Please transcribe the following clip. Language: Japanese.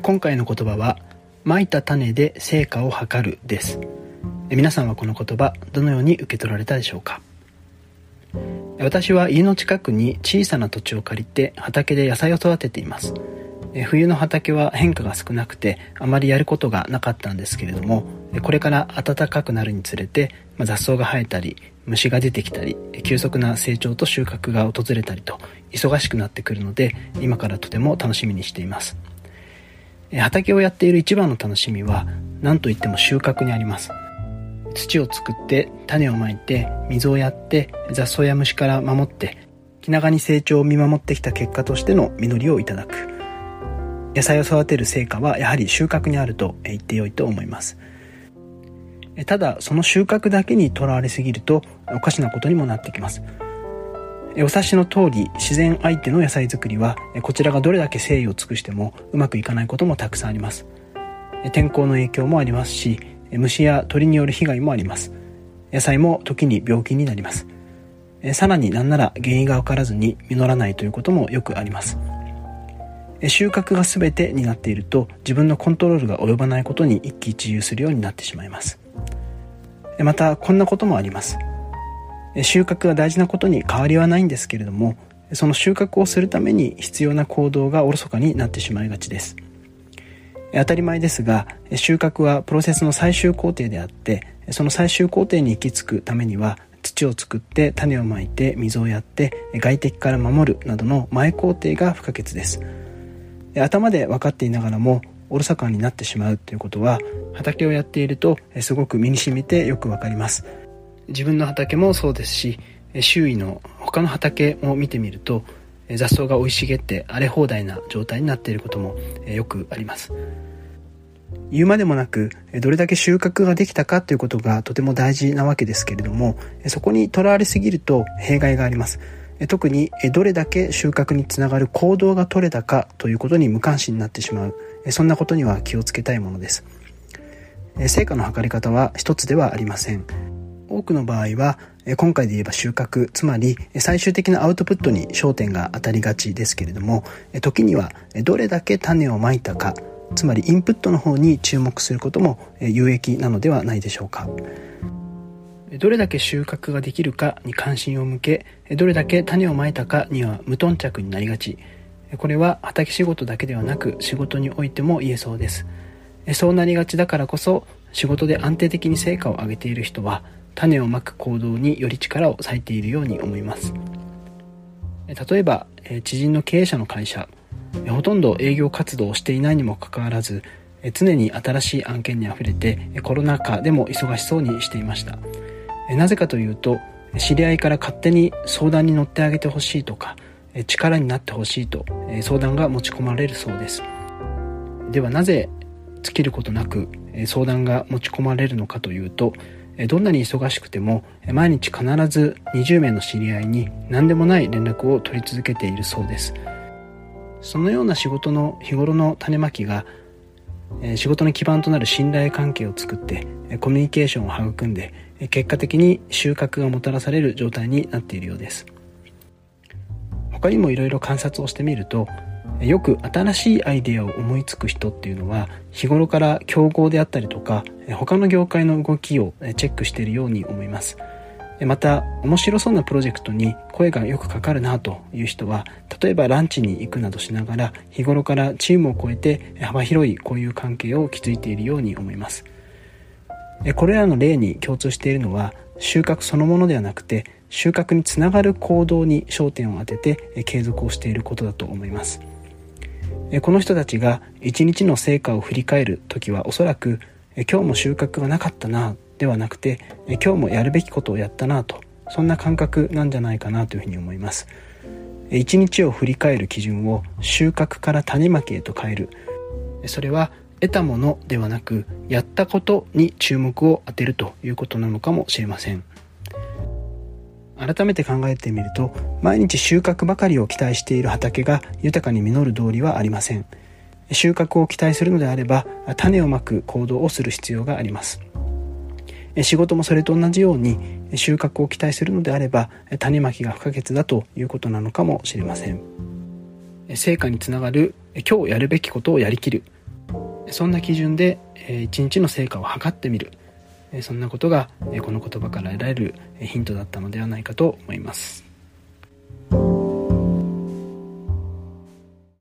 今回の言葉は蒔いた種で成果を図るです。皆さんはこの言葉どのように受け取られたでしょうか？私は家の近くに小さな土地を借りて畑で野菜を育てています。冬の畑は変化が少なくてあまりやることがなかったんですけれどもこれから暖かくなるにつれて雑草が生えたり虫が出てきたり急速な成長と収穫が訪れたりと忙しくなってくるので今からとても楽しみにしています。畑をやっている一番の楽しみは何といっても収穫にあります。土を作って種をまいて水をやって雑草や虫から守って気長に成長を見守ってきた結果としての実りをいただく。野菜を育てる成果はやはり収穫にあると言ってよいと思います。ただその収穫だけにとらわれすぎるとおかしなことにもなってきます。お察しの通り自然相手の野菜作りはこちらがどれだけ誠意を尽くしてもうまくいかないこともたくさんあります。天候の影響もありますし虫や鳥による被害もあります。野菜も時に病気になります。さらになんなら原因が分からずに実らないということもよくあります。収穫が全てになっていると自分のコントロールが及ばないことに一喜一憂するようになってしまいます。またこんなこともあります。収穫が大事なことに変わりはないんですけれどもその収穫をするために必要な行動がおろそかになってしまいがちです。当たり前ですが収穫はプロセスの最終工程であってその最終工程に行き着くためには土を作って種をまいて水をやって外敵から守るなどの前工程が不可欠です。頭で分かっていながらもおろそかになってしまうということは畑をやっているとすごく身に染みてよくわかります。自分の畑もそうですし周囲の他の畑も見てみると雑草が生い茂って荒れ放題な状態になっていることもよくあります。言うまでもなくどれだけ収穫ができたかということがとても大事なわけですけれどもそこにとらわれすぎると弊害があります。特にどれだけ収穫につながる行動が取れたかということに無関心になってしまう。そんなことには気をつけたいものです。成果の測り方は一つではありません。多くの場合は今回で言えば収穫つまり最終的なアウトプットに焦点が当たりがちですけれども時にはどれだけ種をまいたかつまりインプットの方に注目することも有益なのではないでしょうか。どれだけ収穫ができるかに関心を向けどれだけ種をまいたかには無頓着になりがちこれは畑仕事だけではなく仕事においても言えそうです。そうなりがちだからこそ仕事で安定的に成果を上げている人は種をまく行動により力を割いているように思います。例えば知人の経営者の会社。ほとんど営業活動をしていないにもかかわらず常に新しい案件にあふれてコロナ禍でも忙しそうにしていました。なぜかというと知り合いから勝手に相談に乗ってあげてほしいとか力になってほしいと相談が持ち込まれるそうです。ではなぜ尽きることなく相談が持ち込まれるのかというとどんなに忙しくても毎日必ず20名の知り合いに何でもない連絡を取り続けているそうです。そのような仕事の日頃の種まきが仕事の基盤となる信頼関係を作ってコミュニケーションを育んで結果的に収穫がもたらされる状態になっているようです。他にもいろいろ観察をしてみるとよく新しいアイデアを思いつく人っていうのは日頃から競合であったりとか他の業界の動きをチェックしているように思います。また面白そうなプロジェクトに声がよくかかるなという人は例えばランチに行くなどしながら日頃からチームを超えて幅広い交友関係を築いているように思います。これらの例に共通しているのは収穫そのものではなくて収穫につながる行動に焦点を当てて継続をしていることだと思います。この人たちが一日の成果を振り返る時はおそらく今日も収穫がなかったなではなくて今日もやるべきことをやったなとそんな感覚なんじゃないかなというふうに思います。一日を振り返る基準を収穫から種まきへと変える。それは得たものではなくやったことに注目を当てるということなのかもしれません。改めて考えてみると毎日収穫ばかりを期待している畑が豊かに実る道理はありません。収穫を期待するのであれば種をまく行動をする必要があります。仕事もそれと同じように収穫を期待するのであれば種まきが不可欠だということなのかもしれません。成果につながる今日やるべきことをやりきる。そんな基準で一日の成果を測ってみる。そんなことがこの言葉から得られるヒントだったのではないかと思います。